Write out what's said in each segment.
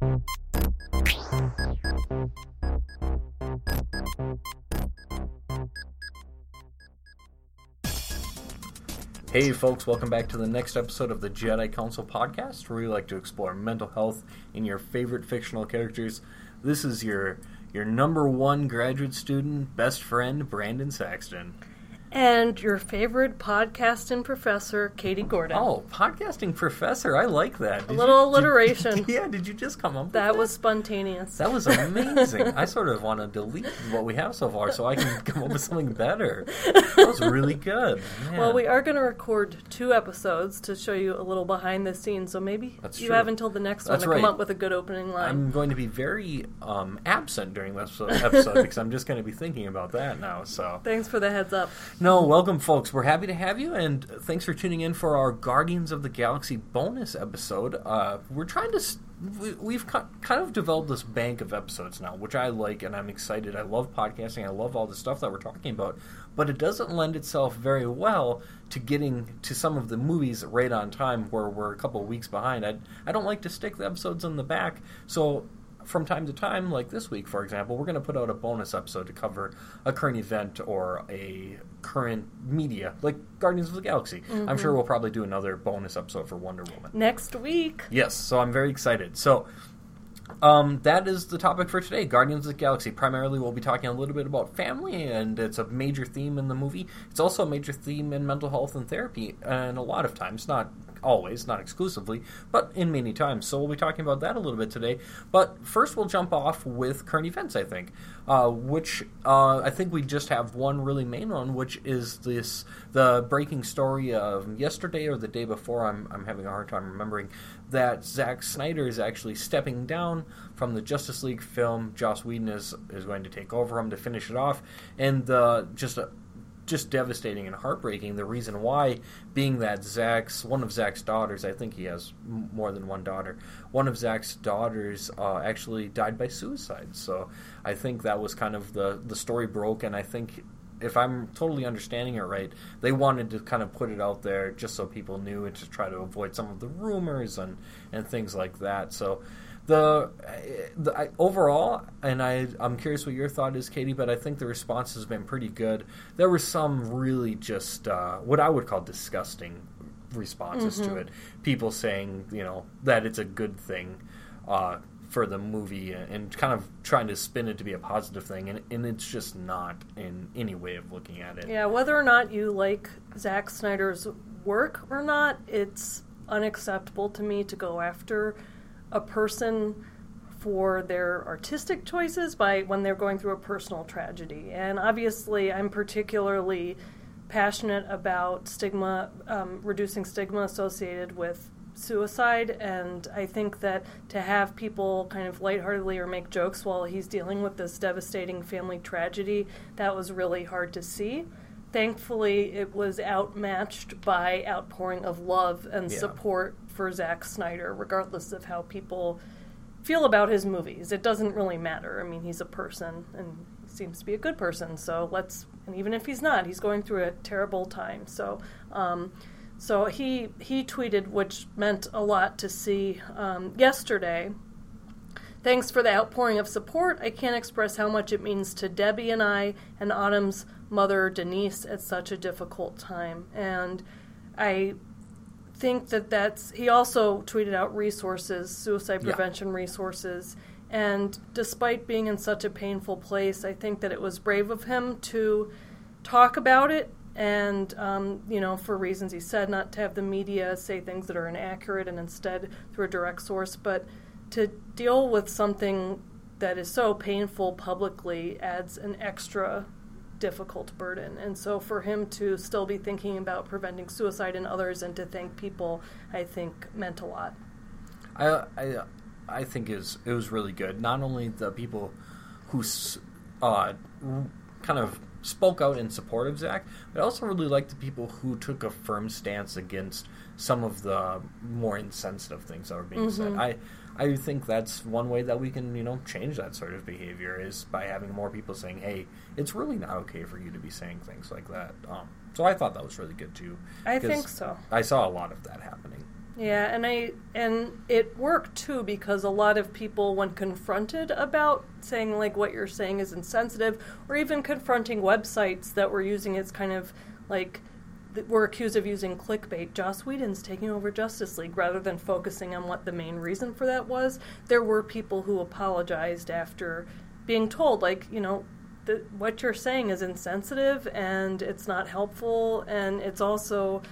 Hey, folks, welcome back to the next episode of the Jedi Counsel podcast, where we like to explore mental health in your favorite fictional characters. This is your your number one graduate student, best friend, Brandon Saxton. And your favorite podcasting professor, Katie Gordon. Oh, podcasting professor, I like that. Did a little you, alliteration. Did, yeah, did you just come up with that? That was spontaneous. That was amazing. I sort of want to delete what we have so far so I can come up with something better. That was really good. Man. Well, we are going to record two episodes to show you a little behind the scenes, so maybe That's you true. have until the next That's one to right. come up with a good opening line. I'm going to be very um, absent during this episode because I'm just going to be thinking about that now. So Thanks for the heads up. No, welcome, folks. We're happy to have you, and thanks for tuning in for our Guardians of the Galaxy bonus episode. Uh, we're trying to. We've kind of developed this bank of episodes now, which I like, and I'm excited. I love podcasting. I love all the stuff that we're talking about, but it doesn't lend itself very well to getting to some of the movies right on time, where we're a couple weeks behind. I I don't like to stick the episodes in the back, so from time to time, like this week, for example, we're going to put out a bonus episode to cover a current event or a current media, like Guardians of the Galaxy. Mm-hmm. I'm sure we'll probably do another bonus episode for Wonder Woman next week. Yes, so I'm very excited. So. Um, that is the topic for today. Guardians of the Galaxy. Primarily, we'll be talking a little bit about family, and it's a major theme in the movie. It's also a major theme in mental health and therapy, and a lot of times, not always, not exclusively, but in many times. So we'll be talking about that a little bit today. But first, we'll jump off with current events, I think, uh, which uh, I think we just have one really main one, which is this the breaking story of yesterday or the day before. I'm, I'm having a hard time remembering that Zack Snyder is actually stepping down from the Justice League film. Joss Whedon is, is going to take over him to finish it off, and uh, just a just devastating and heartbreaking. The reason why being that Zack's one of Zack's daughters, I think he has more than one daughter. One of Zack's daughters uh, actually died by suicide. So I think that was kind of the the story broke, and I think. If I'm totally understanding it right, they wanted to kind of put it out there just so people knew and to try to avoid some of the rumors and, and things like that. So, the, the I, overall, and I, I'm curious what your thought is, Katie, but I think the response has been pretty good. There were some really just uh, what I would call disgusting responses mm-hmm. to it. People saying, you know, that it's a good thing uh, for the movie and kind of trying to spin it to be a positive thing, and, and it's just not in any way of looking at it. Yeah, whether or not you like Zack Snyder's work or not, it's unacceptable to me to go after a person for their artistic choices by when they're going through a personal tragedy. And obviously, I'm particularly passionate about stigma, um, reducing stigma associated with suicide. And I think that to have people kind of lightheartedly or make jokes while he's dealing with this devastating family tragedy, that was really hard to see. Thankfully, it was outmatched by outpouring of love and Yeah. support for Zack Snyder, regardless of how people feel about his movies. It doesn't really matter. I mean, he's a person and seems to be a good person. So let's, and even if he's not, he's going through a terrible time. So, um, so he he tweeted, which meant a lot to see um, yesterday. Thanks for the outpouring of support. I can't express how much it means to Debbie and I and Autumn's mother, Denise, at such a difficult time. And I think that that's. He also tweeted out resources, suicide Yeah. prevention resources. And despite being in such a painful place, I think that it was brave of him to talk about it and um, you know for reasons he said not to have the media say things that are inaccurate and instead through a direct source but to deal with something that is so painful publicly adds an extra difficult burden and so for him to still be thinking about preventing suicide in others and to thank people i think meant a lot I, I, I think is it was really good. Not only the people who uh, kind of spoke out in support of Zack, but I also really liked the people who took a firm stance against some of the more insensitive things that were being said. I I think that's one way that we can you know change that sort of behavior is by having more people saying, "Hey, it's really not okay for you to be saying things like that." Um, so I thought that was really good too. i think so I saw a lot of that happening. Yeah, and I and it worked too because a lot of people, when confronted about saying like what you're saying is insensitive, or even confronting websites that were using it as kind of like were accused of using clickbait. Joss Whedon's taking over Justice League rather than focusing on what the main reason for that was. There were people who apologized after being told, like you know, what you're saying is insensitive and it's not helpful, and it's also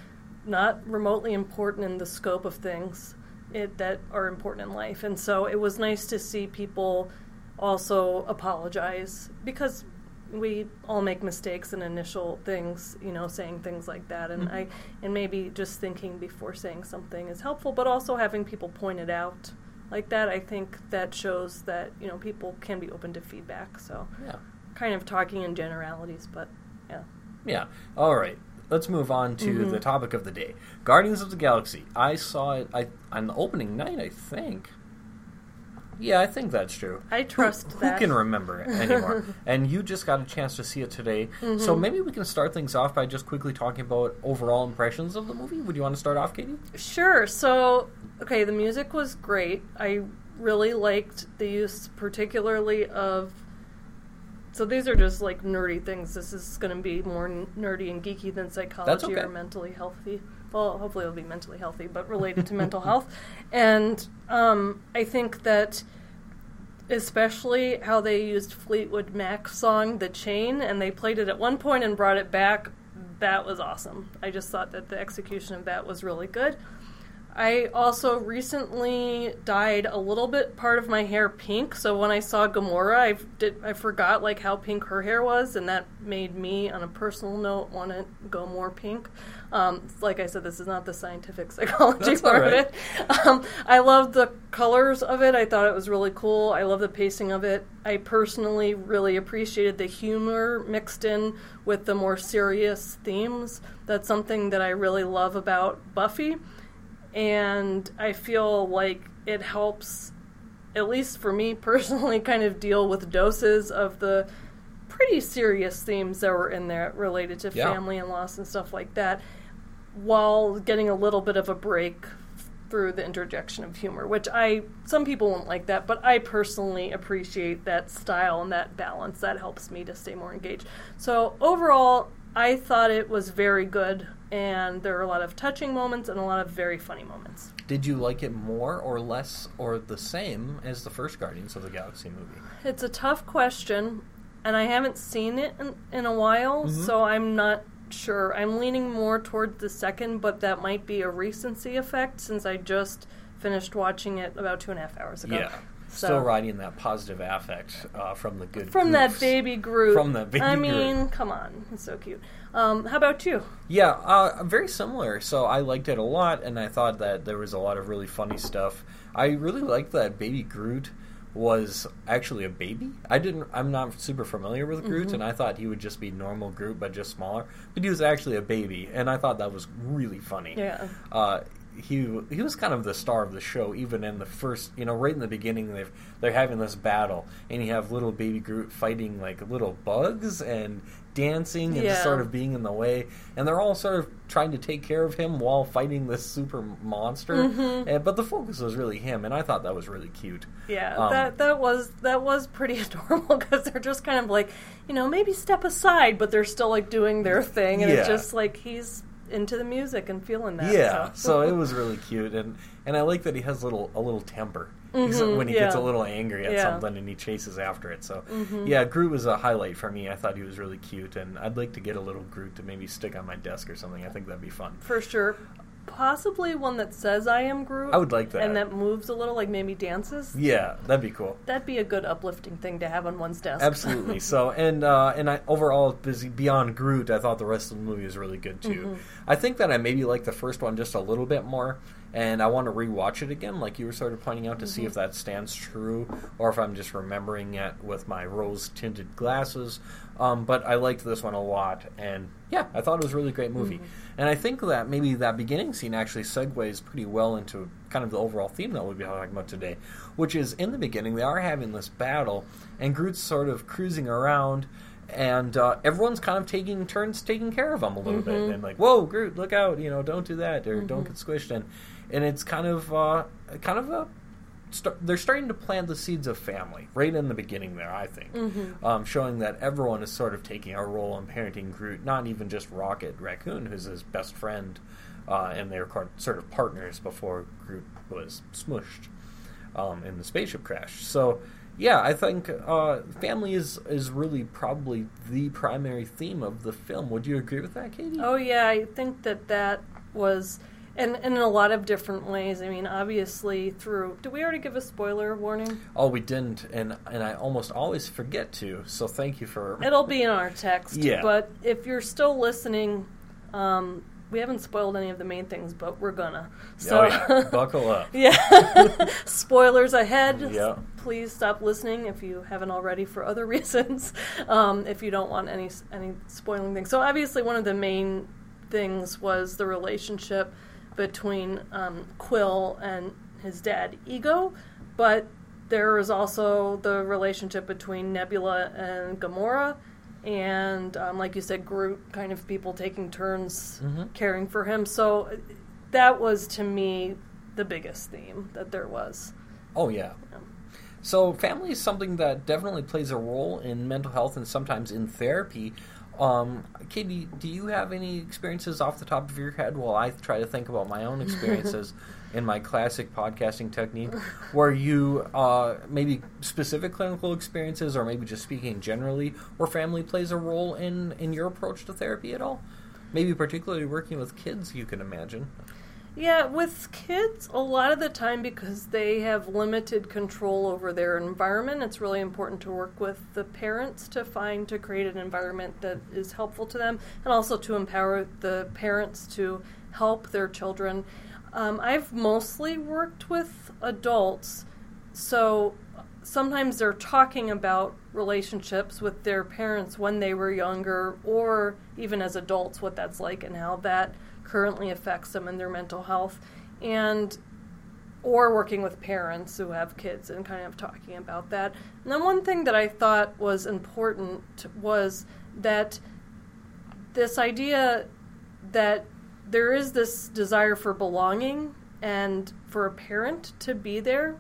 not remotely important in the scope of things it, that are important in life. And so it was nice to see people also apologize because we all make mistakes in initial things, you know, saying things like that, and Mhm. I and maybe just thinking before saying something is helpful, but also having people point it out like that. I think that shows that you know people can be open to feedback. So Yeah. kind of talking in generalities, but yeah. Yeah. All right. Let's move on to Mhm. the topic of the day. Guardians of the Galaxy. I saw it I, on the opening night, I think. Yeah, I think that's true. I trust who, that. Who can remember it anymore? and you just got a chance to see it today. So Mhm. maybe we can start things off by just quickly talking about overall impressions of the movie. Would you want to start off, Katie? Sure. So, okay, the music was great. I really liked the use, particularly of. So these are just like nerdy things. This is going to be more n- nerdy and geeky than psychology okay. or mentally healthy. Well, hopefully it'll be mentally healthy, but related to mental health. And um, I think that especially how they used Fleetwood Mac's song "The Chain" and they played it at one point and brought it back. That was awesome. I just thought that the execution of that was really good. I also recently dyed a little bit part of my hair pink, so when I saw Gamora, I did I forgot like how pink her hair was, and that made me, on a personal note, want to go more pink. Um, like I said, this is not the scientific psychology That's part all of it. Um, I love the colors of it. I thought it was really cool. I love the pacing of it. I personally really appreciated the humor mixed in with the more serious themes. That's something that I really love about Buffy and I feel like it helps, at least for me personally, kind of deal with doses of the pretty serious themes that were in there related to Yeah. family and loss and stuff like that, while getting a little bit of a break through the interjection of humor, which I some people won't like that, but I personally appreciate that style and that balance. That helps me to stay more engaged. So overall, I thought it was very good, and there are a lot of touching moments and a lot of very funny moments. Did you like it more or less or the same as the first Guardians of the Galaxy movie? It's a tough question, and I haven't seen it in, in a while, Mhm. so I'm not sure. I'm leaning more towards the second, but that might be a recency effect since I just finished watching it about two and a half hours ago. Yeah. So- Still riding that positive affect uh, from the good From that baby Groot. From that baby I mean, come on. It's so cute. Um, how about you? Yeah, uh, very similar. So I liked it a lot, and I thought that there was a lot of really funny stuff. I really liked that Baby Groot was actually a baby. I didn't. I'm not super familiar with Groot, Mhm. and I thought he would just be normal Groot, but just smaller. But he was actually a baby, and I thought that was really funny. Yeah. Uh, he he was kind of the star of the show, even in the first, you know, right in the beginning. They've they're having this battle, and you have little baby Groot fighting like little bugs and dancing and Yeah. sort of being in the way, and they're all sort of trying to take care of him while fighting this super monster. Mhm. And, but the focus was really him, and I thought that was really cute. Yeah, Um, that that was that was pretty adorable because they're just kind of like, you know, maybe step aside, but they're still like doing their thing, and it's just like he's into the music and feeling that. yeah, so so, it was really cute, and and I like that he has little a little temper Mhm, when he gets a little angry at Yeah. something and he chases after it. So Mhm. yeah, Groot was a highlight for me. I thought he was really cute, and I'd like to get a little Groot to maybe stick on my desk or something. I think that'd be fun. for sure. Possibly one that says I am Groot. I would like that. and that moves a little, like maybe dances. Yeah, that'd be cool. That'd be a good uplifting thing to have on one's desk. Absolutely. So, and uh, and I overall, busy beyond Groot, I thought the rest of the movie was really good too. Mhm. I think that I maybe like the first one just a little bit more, and I want to rewatch it again, like you were sort of pointing out, to see if that stands true or if I'm just remembering it with my rose tinted glasses. Um, but I liked this one a lot, and yeah, I thought it was a really great movie. And I think that maybe that beginning scene actually segues pretty well into kind of the overall theme that we'll be talking about today, which is in the beginning they are having this battle, and Groot's sort of cruising around, and uh, everyone's kind of taking turns taking care of him a little Mm-hmm. bit, and like, "Whoa, Groot, look out! You know, don't do that, or don't get squished." And and it's kind of uh, kind of a st- they're starting to plant the seeds of family right in the beginning there. I think, Mm-hmm. um, showing that everyone is sort of taking a role in parenting Groot, not even just Rocket Raccoon, who's his best friend, uh, and they're sort of partners before Groot was smushed um, in the spaceship crash. So, yeah, I think uh, family is is really probably the primary theme of the film. Would you agree with that, Katie? Oh yeah, I think that that was, and, and in a lot of different ways. I mean, obviously through. Did we already give a spoiler warning? Oh, we didn't, and and I almost always forget to. So thank you for. It'll be in our text. Yeah. But if you're still listening, um, we haven't spoiled any of the main things, but we're gonna. So oh yeah, buckle up. yeah. Spoilers ahead. Yeah. Please stop listening if you haven't already for other reasons. Um, if you don't want any any spoiling things. So obviously, one of the main things was the relationship between um, Quill and his dad Ego, but there is also the relationship between Nebula and Gamora. And um, like you said, Groot kind of people taking turns Mhm. caring for him. So that was to me the biggest theme that there was. Oh yeah. So family is something that definitely plays a role in mental health and sometimes in therapy. Um, Katie, do you have any experiences off the top of your head while I try to think about my own experiences in my classic podcasting technique, where you uh, maybe specific clinical experiences, or maybe just speaking generally, where family plays a role in in your approach to therapy at all? Maybe particularly working with kids, you can imagine. Yeah, with kids, a lot of the time because they have limited control over their environment, it's really important to work with the parents to find to create an environment that is helpful to them and also to empower the parents to help their children. Um, I've mostly worked with adults, so sometimes they're talking about relationships with their parents when they were younger or even as adults, what that's like and how that currently affects them and their mental health and or working with parents who have kids and kind of talking about that. And then one thing that I thought was important was that this idea that there is this desire for belonging and for a parent to be there.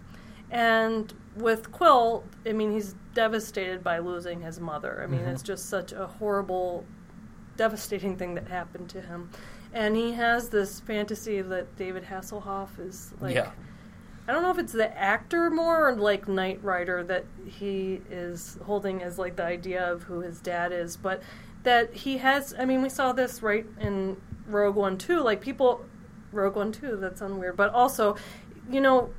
And with Quill, I mean, he's devastated by losing his mother. I mean, Mhm. it's just such a horrible, devastating thing that happened to him. And he has this fantasy that David Hasselhoff is like. yeah. I don't know if it's the actor more or like Knight Rider that he is holding as like the idea of who his dad is, but that he has. I mean, we saw this right in Rogue One too. Like people, Rogue One too. That sounds weird, but also, you know,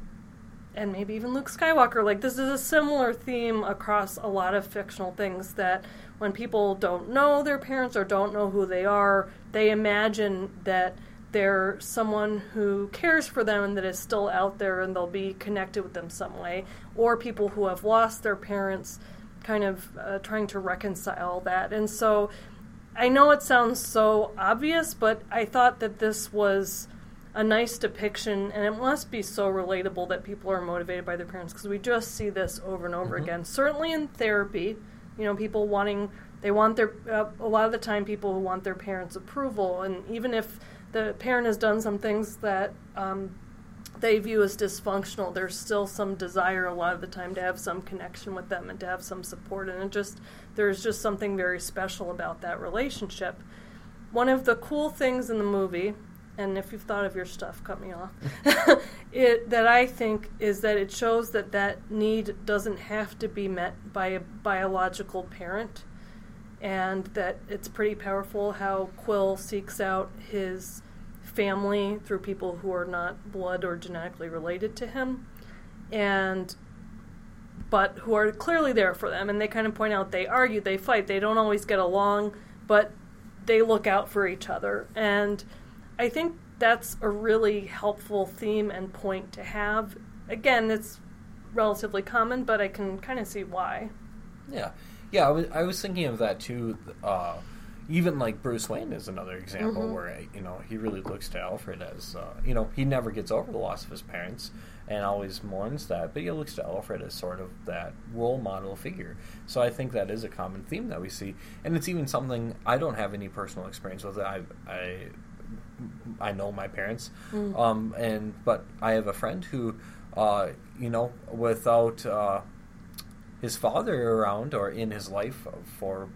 and maybe even Luke Skywalker. Like this is a similar theme across a lot of fictional things that when people don't know their parents or don't know who they are, they imagine that they're someone who cares for them and that is still out there and they'll be connected with them some way. Or people who have lost their parents, kind of uh, trying to reconcile that. And so I know it sounds so obvious, but I thought that this was a nice depiction, and it must be so relatable that people are motivated by their parents because we just see this over and over Mhm. again. Certainly in therapy, you know, people wanting they want their uh, a lot of the time people who want their parents' approval, and even if the parent has done some things that um, they view as dysfunctional, there's still some desire a lot of the time to have some connection with them and to have some support, and it just there's just something very special about that relationship. One of the cool things in the movie, and if you've thought of your stuff, cut me off. it that I think is that it shows that that need doesn't have to be met by a biological parent, and that it's pretty powerful how Quill seeks out his family through people who are not blood or genetically related to him, and but who are clearly there for them. And they kind of point out they argue, they fight, they don't always get along, but they look out for each other. And I think that's a really helpful theme and point to have. Again, it's relatively common, but I can kind of see why. Yeah, yeah. I was, I was thinking of that too. Uh, even like Bruce Wayne is another example Mhm. where you know he really looks to Alfred as uh, you know he never gets over the loss of his parents and always mourns that, but he looks to Alfred as sort of that role model figure. So I think that is a common theme that we see, and it's even something I don't have any personal experience with. I I I know my parents, Mm. um, and but I have a friend who, uh, you know, without uh, his father around or in his life for,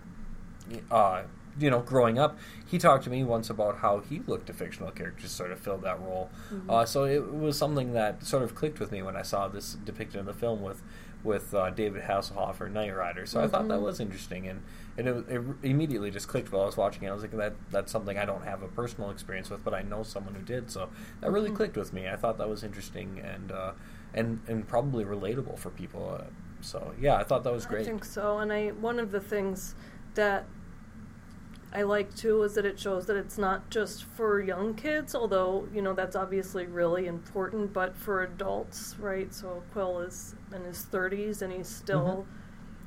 uh, you know, growing up, he talked to me once about how he looked to fictional characters sort of fill that role. Mhm. Uh, so it was something that sort of clicked with me when I saw this depicted in the film with with uh, David Hasselhoff or Knight Rider. So I thought that Mhm. was interesting, and, and it, it immediately just clicked while I was watching it. I was like, that that's something I don't have a personal experience with, but I know someone who did. So that really Mhm. clicked with me. I thought that was interesting and uh, and and probably relatable for people. Uh, so yeah, I thought that was great. I think so. And I one of the things that I like too is that it shows that it's not just for young kids, although you know that's obviously really important, but for adults, right? So Quill is in his 30s and he's still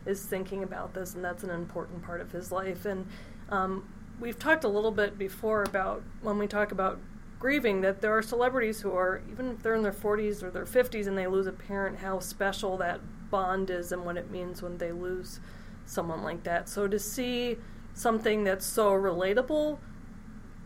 is thinking about this, and that's an important part of his life. And um, we've talked a little bit before about when we talk about grieving that there are celebrities who are even if they're in their 40s or their 50s and they lose a parent, how special that bond is and what it means when they lose someone like that. So to see something that's so relatable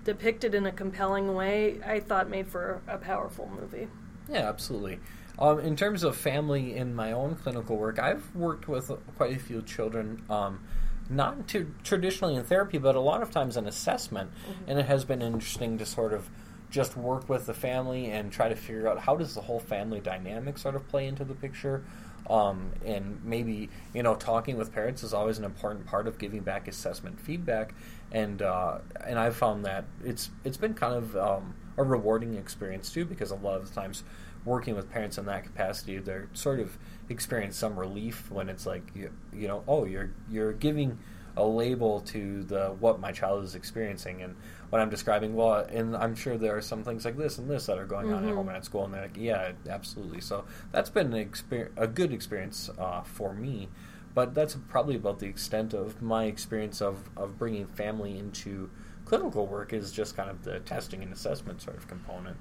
depicted in a compelling way, I thought made for a powerful movie. Yeah, absolutely. Um, in terms of family in my own clinical work, I've worked with quite a few children, um, not to, traditionally in therapy, but a lot of times in assessment, and it has been interesting to sort of just work with the family and try to figure out how does the whole family dynamic sort of play into the picture. Um, and maybe you know talking with parents is always an important part of giving back assessment feedback, and uh, and I've found that it's it's been kind of um, a rewarding experience too because a lot of the times working with parents in that capacity, they're sort of experience some relief when it's like you, you know oh you're you're giving a label to the what my child is experiencing and what I'm describing. Well, and I'm sure there are some things like this and this that are going on at home and at school, and they're like, yeah, absolutely. So that's been an exper- a good experience uh, for me. But that's probably about the extent of my experience of, of bringing family into clinical work is just kind of the testing and assessment sort of component.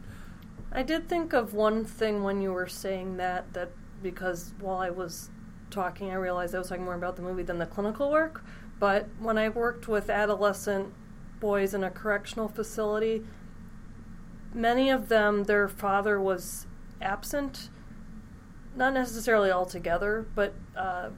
I did think of one thing when you were saying that, that because while I was talking, I realized I was talking more about the movie than the clinical work. But when I worked with adolescent boys in a correctional facility, many of them, their father was absent, not necessarily altogether, but uh,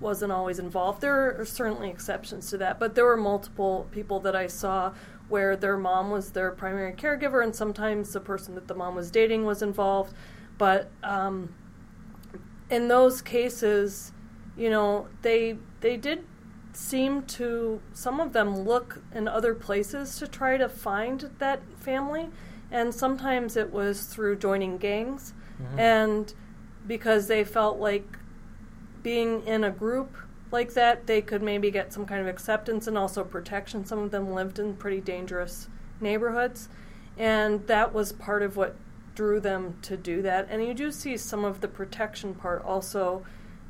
wasn't always involved. There are certainly exceptions to that, but there were multiple people that I saw where their mom was their primary caregiver, and sometimes the person that the mom was dating was involved. But um, in those cases, you know, they they did seem to some of them look in other places to try to find that family, and sometimes it was through joining gangs, Mhm. and because they felt like being in a group like that, they could maybe get some kind of acceptance and also protection. Some of them lived in pretty dangerous neighborhoods, and that was part of what drew them to do that. And you do see some of the protection part also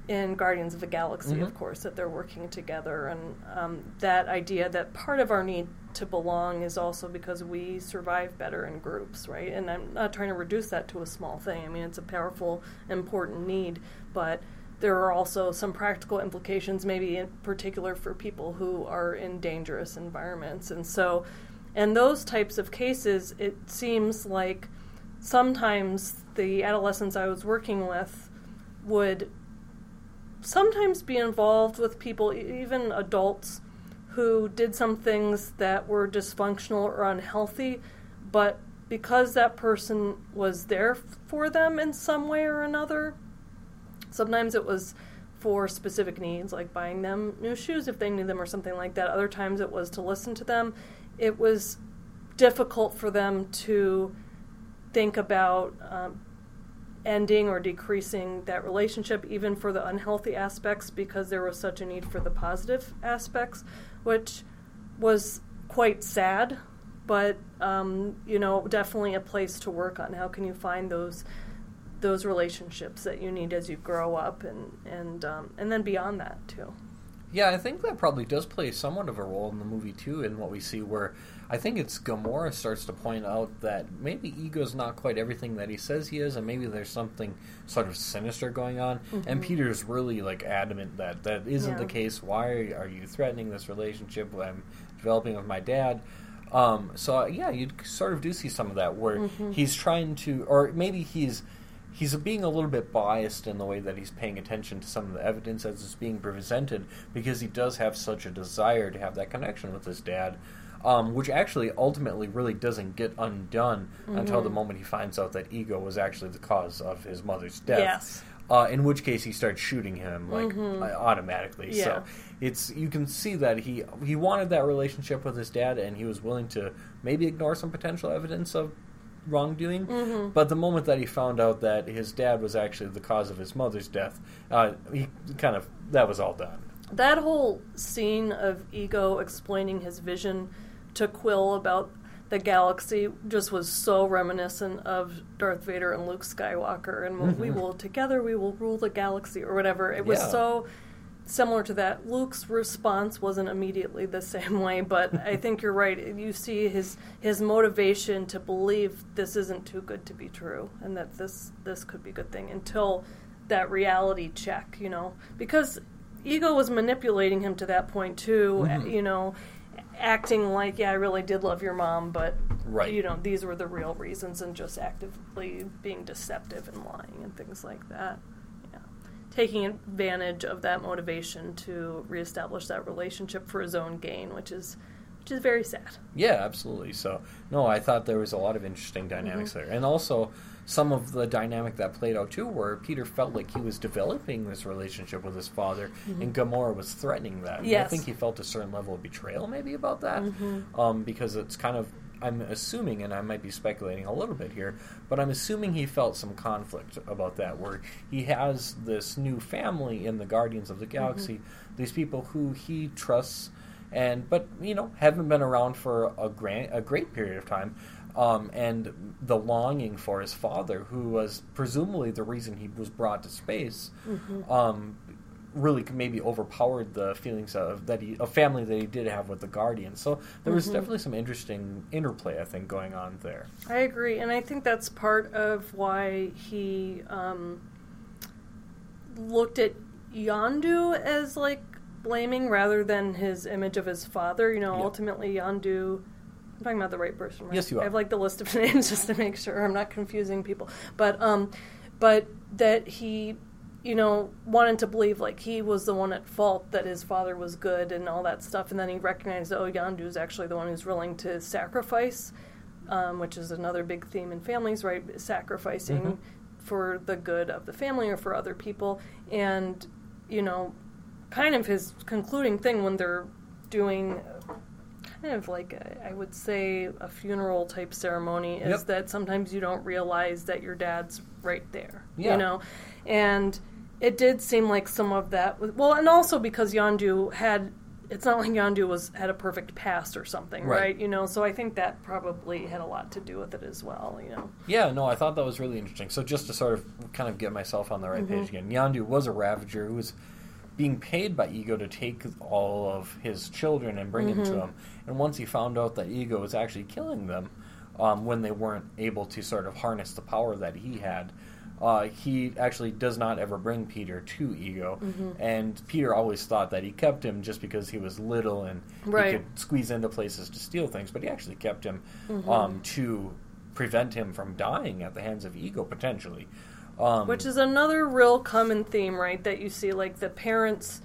in Guardians of the Galaxy, of Mhm. course, that they're working together, and um, that idea that part of our need to belong is also because we survive better in groups, right? And I'm not trying to reduce that to a small thing. I mean, it's a powerful, important need, but there are also some practical implications, maybe in particular for people who are in dangerous environments. And so, in those types of cases, it seems like sometimes the adolescents I was working with would sometimes be involved with people, even adults, who did some things that were dysfunctional or unhealthy, but because that person was there for them in some way or another, sometimes it was for specific needs, like buying them new shoes if they need them or something like that. Other times it was to listen to them. It was difficult for them to think about um, ending or decreasing that relationship, even for the unhealthy aspects, because there was such a need for the positive aspects, which was quite sad, but um, you know, definitely a place to work on. How can you find those those relationships that you need as you grow up, and and um, and then beyond that too. Yeah, I think that probably does play somewhat of a role in the movie too, in what we see. Where I think it's Gamora starts to point out that maybe Ego's not quite everything that he says he is, and maybe there's something sort of sinister going on. And Peter's really like adamant that that isn't Yeah. the case. Why are you threatening this relationship I'm developing with my dad? Um, so yeah, you sort of do see some of that where he's trying to, or maybe he's he's being a little bit biased in the way that he's paying attention to some of the evidence as it's being presented because he does have such a desire to have that connection with his dad. Um, which actually ultimately really doesn't get undone until the moment he finds out that ego was actually the cause of his mother's death. Yes. Uh, in which case he starts shooting him like uh, automatically. Yeah. So it's you can see that he he wanted that relationship with his dad, and he was willing to maybe ignore some potential evidence of wrongdoing. But the moment that he found out that his dad was actually the cause of his mother's death, uh, he kind of that was all done. That whole scene of Ego explaining his vision to Quill about the galaxy just was so reminiscent of Darth Vader and Luke Skywalker, and we will together we will rule the galaxy or whatever. It was Yeah. so similar to that. Luke's response wasn't immediately the same way, but I think you're right. You see his his motivation to believe this isn't too good to be true, and that this this could be a good thing until that reality check, you know, because ego was manipulating him to that point too, Mhm. you know, acting like yeah, I really did love your mom, but Right. you know, these were the real reasons, and just actively being deceptive and lying and things like that. Taking advantage of that motivation to reestablish that relationship for his own gain, which is which is very sad. Yeah, absolutely. So, no, I thought there was a lot of interesting dynamics Mm-hmm. there. And also, some of the dynamic that played out too, where Peter felt like he was developing this relationship with his father, and Gamora was threatening that. And I Mm-hmm. Yes. Mm-hmm. think he felt a certain level of betrayal, maybe, about that. Um, because it's kind of, I'm assuming, and I might be speculating a little bit here, but I'm assuming he felt some conflict about that, where he has this new family in the Guardians of the Galaxy, these people who he trusts and but you know haven't been around for a great a great period of time um, and the longing for his father who was presumably the reason he was brought to space um, really maybe overpowered the feelings of that he a family that he did have with the guardians so there was definitely some interesting interplay i think going on there I agree, and I think that's part of why he um, looked at Yondu as like blaming rather than his image of his father. You know, Yeah. ultimately Yondu. I'm talking about the right person, right? Yes, you are. I have like the list of names just to make sure I'm not confusing people. But um, but that he, you know, wanted to believe like he was the one at fault that his father was good and all that stuff, and then he recognized that oh, is actually the one who's willing to sacrifice um, which is another big theme in families, right? Sacrificing Mhm. for the good of the family or for other people. And, you know, kind of his concluding thing when they're doing kind of like, a, I would say, a funeral type ceremony is Yep. that sometimes you don't realize that your dad's right there, Yeah. you know? And it did seem like some of that was, well, and also because Yondu had. It's not like Yondu was had a perfect past or something, Right. right? You know, so I think that probably had a lot to do with it as well. You know, Yeah, no, I thought that was really interesting. So just to sort of kind of get myself on the right page again, Yondu was a Ravager who was being paid by Ego to take all of his children and bring them to him. And once he found out that Ego was actually killing them um, when they weren't able to sort of harness the power that he had, uh, he actually does not ever bring Peter to Ego. And Peter always thought that he kept him just because he was little and he could squeeze into places to steal things, but he actually kept him um, to prevent him from dying at the hands of ego potentially. Um, which is another real common theme, right? That you see, like the parents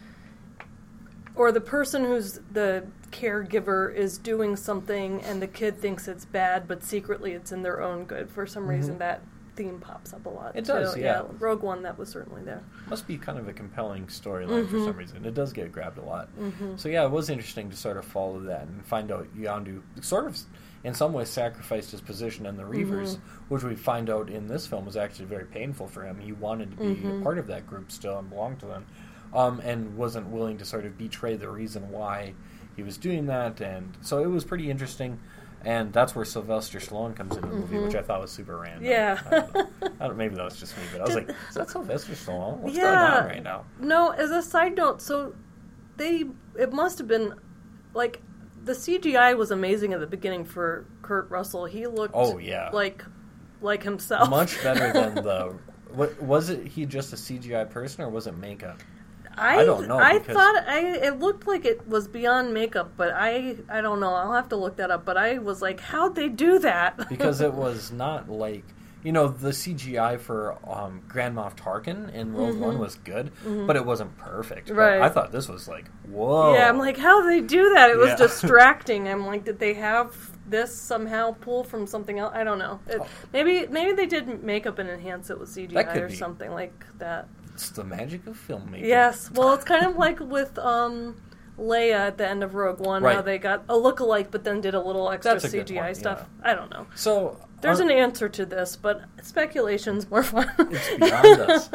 or the person who's the caregiver is doing something, and the kid thinks it's bad, but secretly it's in their own good. For some reason, that theme pops up a lot. Mm-hmm. It does, yeah. Rogue One, that was certainly there. must be kind of a compelling storyline for Mm-hmm. some reason. It does get grabbed a lot. So yeah, it was interesting to sort of follow that and find out Yondu sort of, in some ways, sacrificed his position in the Reavers, Mm-hmm. which we find out in this film was actually very painful for him. He wanted to be Mm-hmm. a part of that group still and belong to them, um, and wasn't willing to sort of betray the reason why he was doing that. And so it was pretty interesting. And that's where Sylvester Stallone comes into the movie, which I thought was super random. Mm-hmm. Yeah. I don't know. I don't, maybe that was just me, but I was like, "Is that Sylvester Stallone? What's going on right now?" No, as a side note, so they it must have been like the CGI was amazing at the beginning for Kurt Russell. He looked Oh, yeah. like like himself. Much better than the. What, was it he just a CGI person or was it makeup? I, I don't know, I because- thought I it looked like it was beyond makeup, but I I don't know. I'll have to look that up. But I was like, how'd they do that? Because it was not like you know the CGI for um, Grand Moff Tarkin in Rogue One was good, but it wasn't perfect. Mm-hmm. Right. I thought this was like whoa. Yeah, I'm like, how they do that? It was distracting. I'm like, did they have this somehow pull from something else? I don't know. It, Oh. Maybe maybe they did makeup and enhance it with CGI or be. something like that. It's the magic of filmmaking. Yes. Well, it's kind of like with um, Leia at the end of Rogue One, how they got a look-alike, but then did a little extra a CGI point, stuff. I don't know. So There's an answer to this, but speculation's more fun. it's beyond us.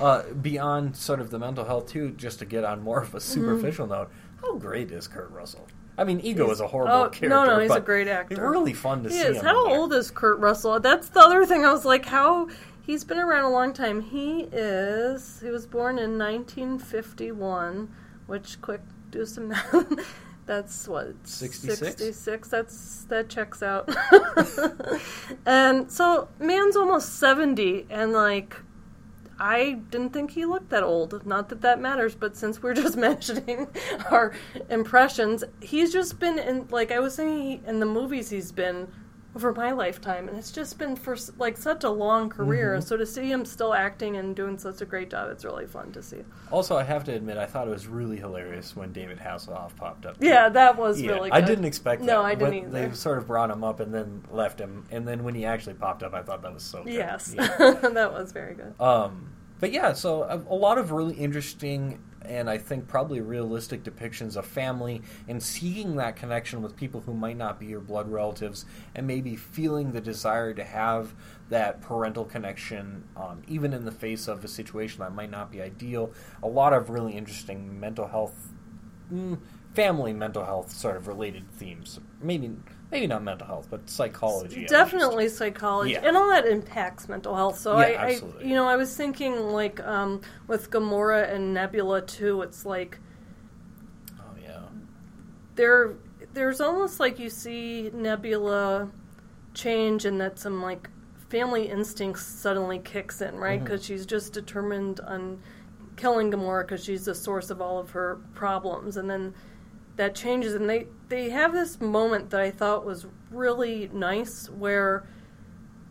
Uh, beyond sort of the mental health too. Just to get on more of a superficial note, how great is Kurt Russell? I mean, Ego Mm-hmm. He's- is a horrible oh, character. no, no, he's a great actor. Really fun to He see is. How old is Kurt Russell? That's the other thing. I was like, how he's been around a long time. He is. He was born in 1951. Which quick do some math. That's what 66? 66. That's that checks out. and so man's almost 70, and like. I didn't think he looked that old. Not that that matters, but since we're just mentioning our impressions, he's just been in, like I was saying, he, in the movies he's been over my lifetime, and it's just been for like such a long career. Mm-hmm. So to see him still acting and doing such a great job, it's really fun to see. Also, I have to admit, I thought it was really hilarious when David Hasselhoff popped up. Yeah, that was Yeah, really. good. I didn't expect that. No, I didn't When either. They sort of brought him up and then left him, and then when he actually popped up, I thought that was so good. Yes, Yeah. that was very good. Um, but yeah, so a, a lot of really interesting and I think probably realistic depictions of family and seeing that connection with people who might not be your blood relatives and maybe feeling the desire to have that parental connection, um, even in the face of a situation that might not be ideal. A lot of really interesting mental health, mm, family mental health sort of related themes. Maybe maybe not mental health, but psychology. Definitely psychology, Yeah. and all that impacts mental health. So Yeah, I, I, you know, I was thinking like um, with Gamora and Nebula too. It's like Oh yeah. there, there's almost like you see Nebula change, and that some like family instincts suddenly kicks in, right? Because she's just determined on killing Gamora because she's the source of all of her problems, and then that changes, and they they have this moment that I thought was really nice where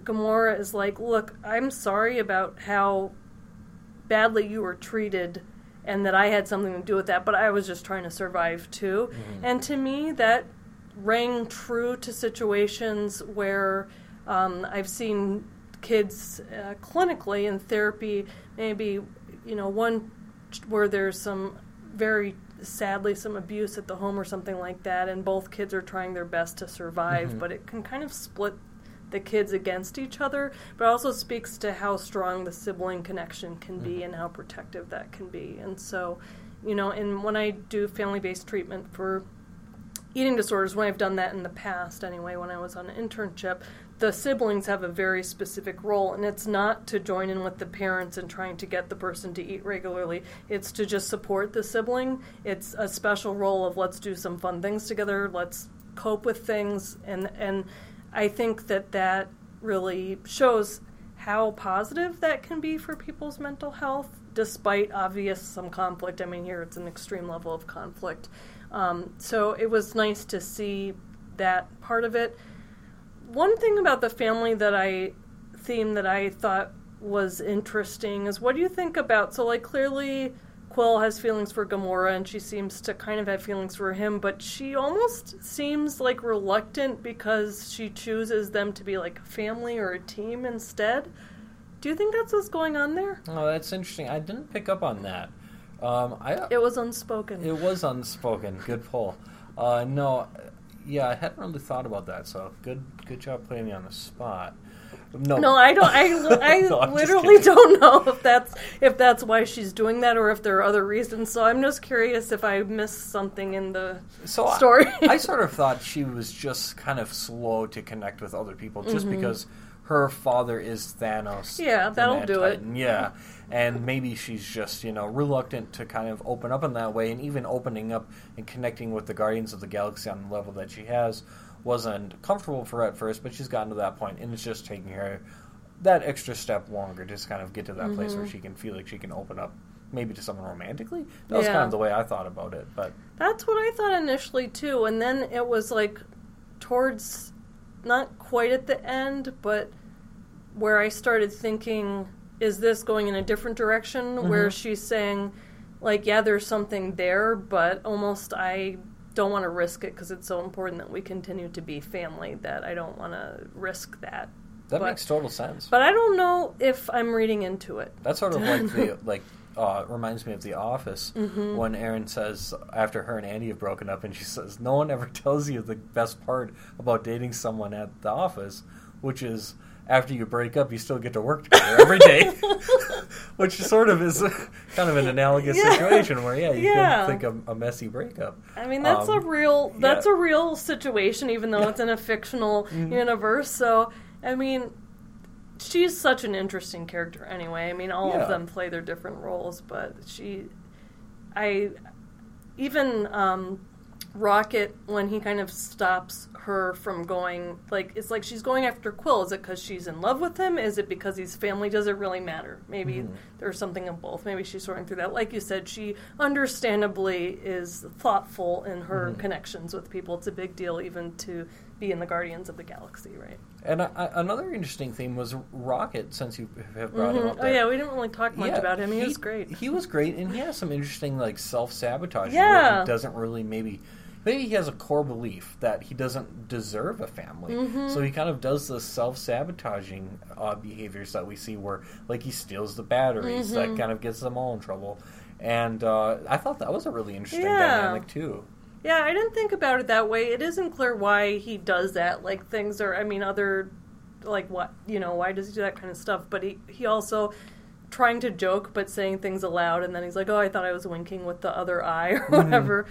Gamora is like, "Look, I'm sorry about how badly you were treated." And that I had something to do with that, but I was just trying to survive too. And to me, that rang true to situations where um, I've seen kids uh, clinically in therapy, maybe, you know, one where there's some very sadly some abuse at the home or something like that, and both kids are trying their best to survive, Mhm. but it can kind of split the kids against each other, but also speaks to how strong the sibling connection can be Mhm. and how protective that can be. And so, you know, and when I do family based treatment for eating disorders, when I've done that in the past anyway, when I was on an internship, the siblings have a very specific role, and it's not to join in with the parents and trying to get the person to eat regularly. It's to just support the sibling. It's a special role of let's do some fun things together, let's cope with things, and and I think that that really shows how positive that can be for people's mental health, despite obvious some conflict. I mean, here it's an extreme level of conflict. Um, so it was nice to see that part of it. One thing about the family that I theme that I thought was interesting is what do you think about so like clearly Quill has feelings for Gamora and she seems to kind of have feelings for him, but she almost seems like reluctant because she chooses them to be like a family or a team instead. Do you think that's what's going on there? Oh, that's interesting. I didn't pick up on that. Um, I It was unspoken. It was unspoken. Good pull. Uh, no, yeah, I hadn't really thought about that. So good, good job putting me on the spot. No, No, I don't. I, I No, literally don't know if that's if that's why she's doing that or if there are other reasons. So I'm just curious if I missed something in the so story. I, sort of thought she was just kind of slow to connect with other people, just Mhm. because her father is Thanos. Yeah, that'll do it. Yeah, and maybe she's just you know reluctant to kind of open up in that way, and even opening up and connecting with the Guardians of the Galaxy on the level that she has wasn't comfortable for her at first, but she's gotten to that point, and it's just taking her that extra step longer to just kind of get to that place Mm-hmm. where she can feel like she can open up. Maybe to someone romantically. That was Yeah. kind of the way I thought about it. But That's what I thought initially too, and then it was like towards not quite at the end, but where I started thinking, is this going in a different direction? Where she's saying, like, yeah, there's something there, but almost I don't want to risk it because it's so important that we continue to be family that I don't want to risk that. that But- makes total sense. But I don't know if I'm reading into it. That's sort of like the like uh, reminds me of The Office Mm-hmm. when Erin says after her and Andy have broken up, and she says, "No one ever tells you the best part about dating someone at the office, which is." After you break up, you still get to work together every day, which sort of is kind of an analogous Yeah. situation where, yeah, you Yeah. can think of a messy breakup. I mean, that's a Um, real that's yeah. a real situation, even though it's in a fictional Mhm. universe. So, I mean, she's such an interesting character anyway. I mean, all of them play their different roles, but she, I, even um, Rocket when he kind of stops her from going like it's like she's going after Quill. Is it because she's in love with him? Is it because he's family? Does it really matter? Maybe Mhm. there's something of both. Maybe she's sorting through that. Like you said, she understandably is thoughtful in her Mhm. connections with people. It's a big deal even to be in the Guardians of the Galaxy, right? And I, another interesting theme was Rocket, since you have brought him Mhm. up. Oh yeah, we didn't really talk much Yeah, about him. He, was great. He was great, and he has some interesting like self sabotage. Yeah. he doesn't really maybe maybe he has a core belief that he doesn't deserve a family, Mhm. so he kind of does the self sabotaging uh, behaviors that we see, where like he steals the batteries, that Mhm. kind of gets them all in trouble. And uh, I thought that was a really interesting Yeah. dynamic too. Yeah, I didn't think about it that way. It isn't clear why he does that. Like things are, I mean, other, like what you know, why does he do that kind of stuff? But he he also trying to joke but saying things aloud, and then he's like, "Oh, I thought I was winking with the other eye or Mm-hmm.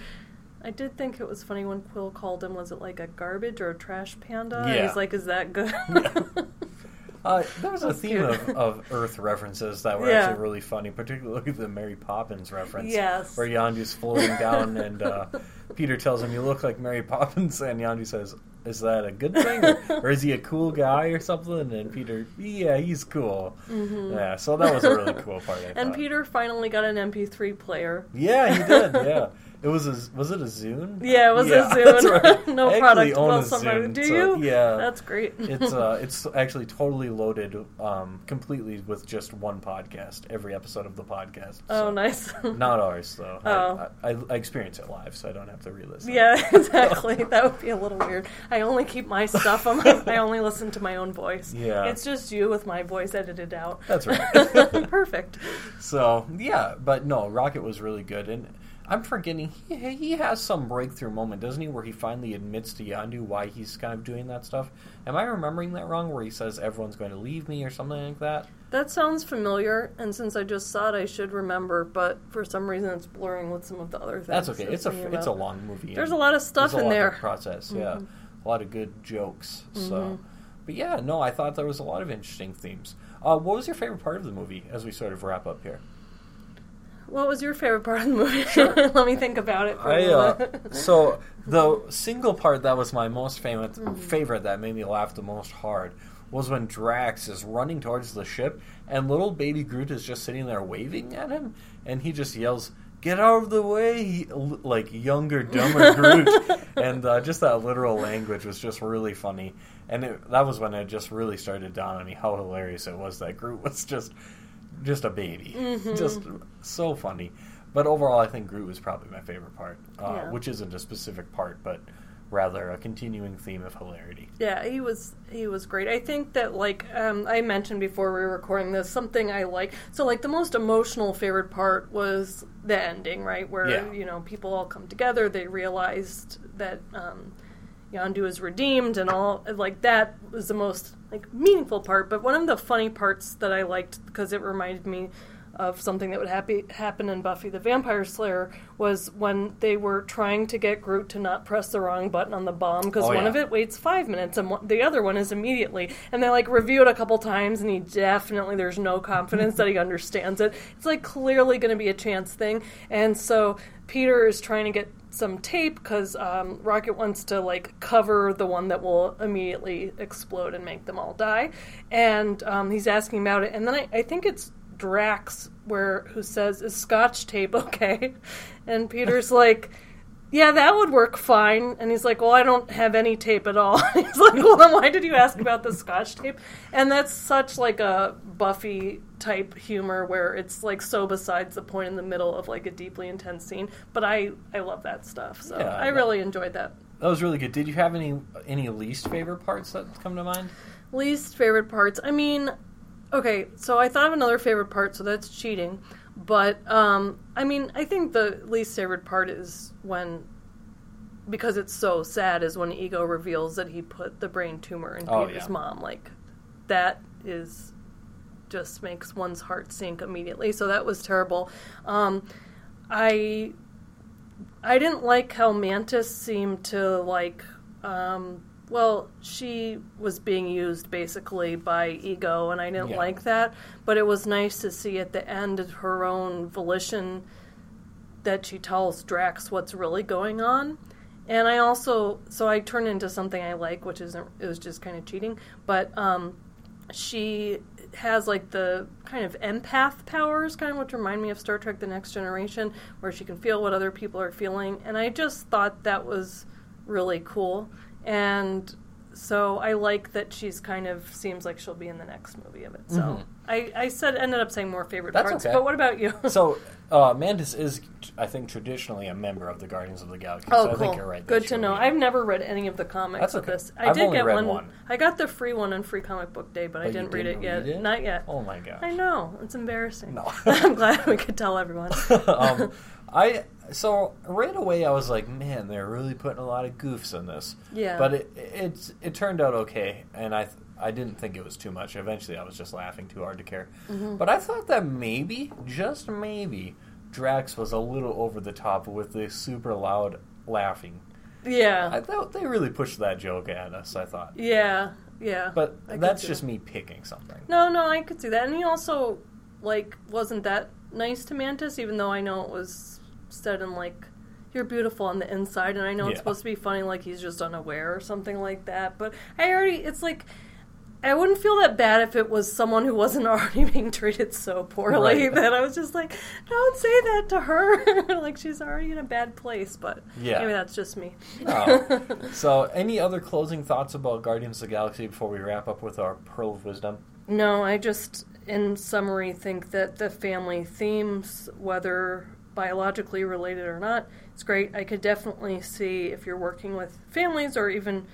Whatever." I did think it was funny when Quill called him. Was it like a garbage or a trash panda? And Yeah. he's like, "Is that good?" Uh, there was a theme of, of Earth references that were Yeah. actually really funny, particularly at the Mary Poppins reference. Yes. Where Yondu's floating down and uh, Peter tells him, You look like Mary Poppins. And Yondu says, Is that a good thing? Or, or is he a cool guy or something? And Peter, Yeah, he's cool. Yeah, so that was a really cool part. I Mm-hmm. and thought. Peter finally got an MP3 player. Yeah, he did. Yeah. It was a, was it a Zune? Yeah, it was Yeah, a Zune. right. no I product. Well, somebody. Do so, you? Yeah. That's great. it's uh, it's actually totally loaded um, completely with just one podcast. Every episode of the podcast. oh, nice. Not ours though. Oh. I, I, I experience it live, so I don't have to re-listen. Yeah, exactly. that would be a little weird. I only keep my stuff on my, I only listen to my own voice. Yeah. It's just you with my voice edited out. That's right. Perfect. So yeah, but no, Rocket was really good, and I'm forgetting he he has some breakthrough moment, doesn't he, where he finally admits to Yondu why he's kind of doing that stuff. Am I remembering that wrong? Where he says everyone's going to leave me or something like that? That sounds familiar, and since I just saw it, I should remember, but for some reason it's blurring with some of the other things. That's okay. It's a thinking it's a long movie. There's a lot of stuff in there. Mm-hmm. process. Yeah, a lot of good jokes. So, but yeah, no, I thought there was a lot of interesting themes. Uh, what was your favorite part of the movie as we sort of wrap up here? What was your favorite part of the movie? Let me think about it for I a uh, so the single part that was my most favorite Mm-hmm. favorite that made me laugh the most hard was when Drax is running towards the ship and little baby Groot is just sitting there waving at him and he just yells get out of the way like younger dumber Groot and uh, just that literal language was just really funny and it, that was when it just really started dawn on me how hilarious it was that Groot was just just a baby Mm-hmm. just so funny but overall, I think Groot was probably my favorite part, uh, Yeah. which isn't a specific part, but rather a continuing theme of hilarity. Yeah, he was he was great. I think that like um, I mentioned before we were recording this, something I like. So like the most emotional favorite part was the ending, right? Where Yeah. you know people all come together. They realized that um, Yondu is redeemed, and all like that was the most like meaningful part. But one of the funny parts that I liked because it reminded me of something that would happy, happen in Buffy the Vampire Slayer was when they were trying to get Groot to not press the wrong button on the bomb because Oh, one yeah. of it waits five minutes and one, the other one is immediately. And they like review it a couple times and he definitely, there's no confidence that he understands it. It's like clearly going to be a chance thing. And so Peter is trying to get some tape because um, Rocket wants to like cover the one that will immediately explode and make them all die, and um, he's asking about it. And then I, I think it's Drax where who says, "Is Scotch tape okay?" And Peter's like. Yeah, that would work fine. And he's like, Well, I don't have any tape at all. he's like, Well, then why did you ask about the scotch tape? And that's such like a Buffy type humor where it's like so besides the point in the middle of like a deeply intense scene. But I, I love that stuff. So Yeah, I that- really enjoyed that. That was really good. Did you have any any least favorite parts that come to mind? Least favorite parts. I mean, okay, so I thought of another favorite part, so that's cheating. But um, I mean, I think the least favorite part is when, because it's so sad, is when Ego reveals that he put the brain tumor in Oh, Peter's yeah. mom. Like, that is just makes one's heart sink immediately. So that was terrible. Um, I I didn't like how Mantis seemed to like. Um, well, she was being used basically by ego, and I didn't Yeah. like that. But it was nice to see at the end of her own volition that she tells Drax what's really going on. And I also, so I turned into something I like, which isn't, it was just kind of cheating. But um, she has like the kind of empath powers, kind of which remind me of Star Trek The Next Generation, where she can feel what other people are feeling. And I just thought that was really cool. And so I like that she's kind of seems like she'll be in the next movie of it. So Mhm. I, I said ended up saying more favorite That's parts. okay. But what about you? So, uh, Mantis is, I think, traditionally a member of the Guardians of the Galaxy. Oh, so I cool. think you're right. Good to know. I've never read any of the comics That's of this. I I've did get read one. one. I got the free one on Free Comic Book Day, but, I But you didn't read it didn't yet. it? Not yet. Oh my gosh. I know. It's embarrassing. No. I'm glad we could tell everyone. um, I so right away I was like, man, they're really putting a lot of goofs in this. Yeah. But it it it turned out okay, and I I didn't think it was too much. Eventually, I was just laughing too hard to care. Mm-hmm. But I thought that maybe, just maybe, Drax was a little over the top with the super loud laughing. yeah. I thought they really pushed that joke at us. I thought, yeah. Yeah. but I that's just that. me picking something. No, no, I could see that. And he also like wasn't that nice to Mantis, even though I know it was said in like you're beautiful on the inside, and I know Yeah. it's supposed to be funny, like he's just unaware or something like that. But I already, it's like I wouldn't feel that bad if it was someone who wasn't already being treated so poorly Right. that I was just like, don't say that to her, like she's already in a bad place. But Yeah. maybe that's just me. Oh. so, any other closing thoughts about Guardians of the Galaxy before we wrap up with our Pearl of Wisdom? No, I just, in summary, think that the family themes, whether biologically related or not, it's great. I could definitely see if you're working with families or even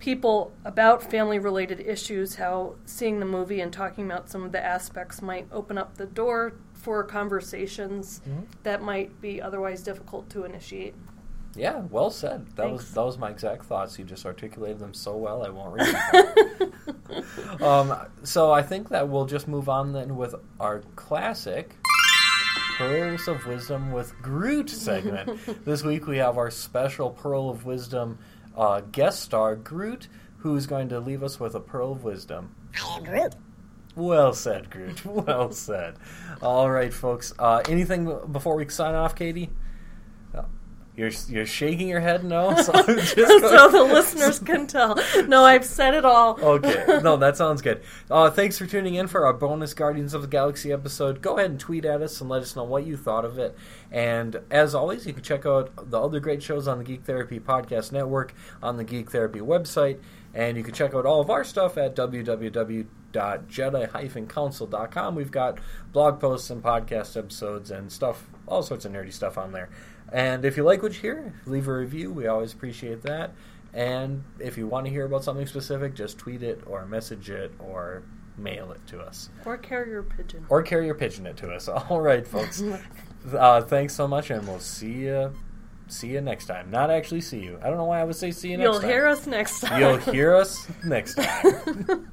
people about family related issues, how seeing the movie and talking about some of the aspects might open up the door for conversations Mhm. that might be otherwise difficult to initiate. Yeah, well said. That was that was my exact thoughts. You just articulated them so well. I won't repeat them. um, so I think that we'll just move on then with our classic Pearls of Wisdom with Groot segment. this week we have our special Pearl of Wisdom uh, guest star Groot, who's going to leave us with a Pearl of Wisdom. I am Groot. Well said, Groot. Well said. All right, folks. Uh, anything before we sign off, Katie? You're you're shaking your head no. So, just so the listeners can tell. No, I've said it all. okay. No, that sounds good. Uh, thanks for tuning in for our bonus Guardians of the Galaxy episode. Go ahead and tweet at us and let us know what you thought of it. And as always, you can check out the other great shows on the Geek Therapy Podcast Network on the Geek Therapy website. And you can check out all of our stuff at www.jedi-counsel.com. We've got blog posts and podcast episodes and stuff, all sorts of nerdy stuff on there. And if you like what you hear, leave a review. We always appreciate that. And if you want to hear about something specific, just tweet it or message it or mail it to us. Or carrier pigeon. Or carrier pigeon it to us. All right, folks. uh, thanks so much, and we'll see you. See you next time. Not actually see you. I don't know why I would say see you next time. You'll hear us next time. You'll hear us next time.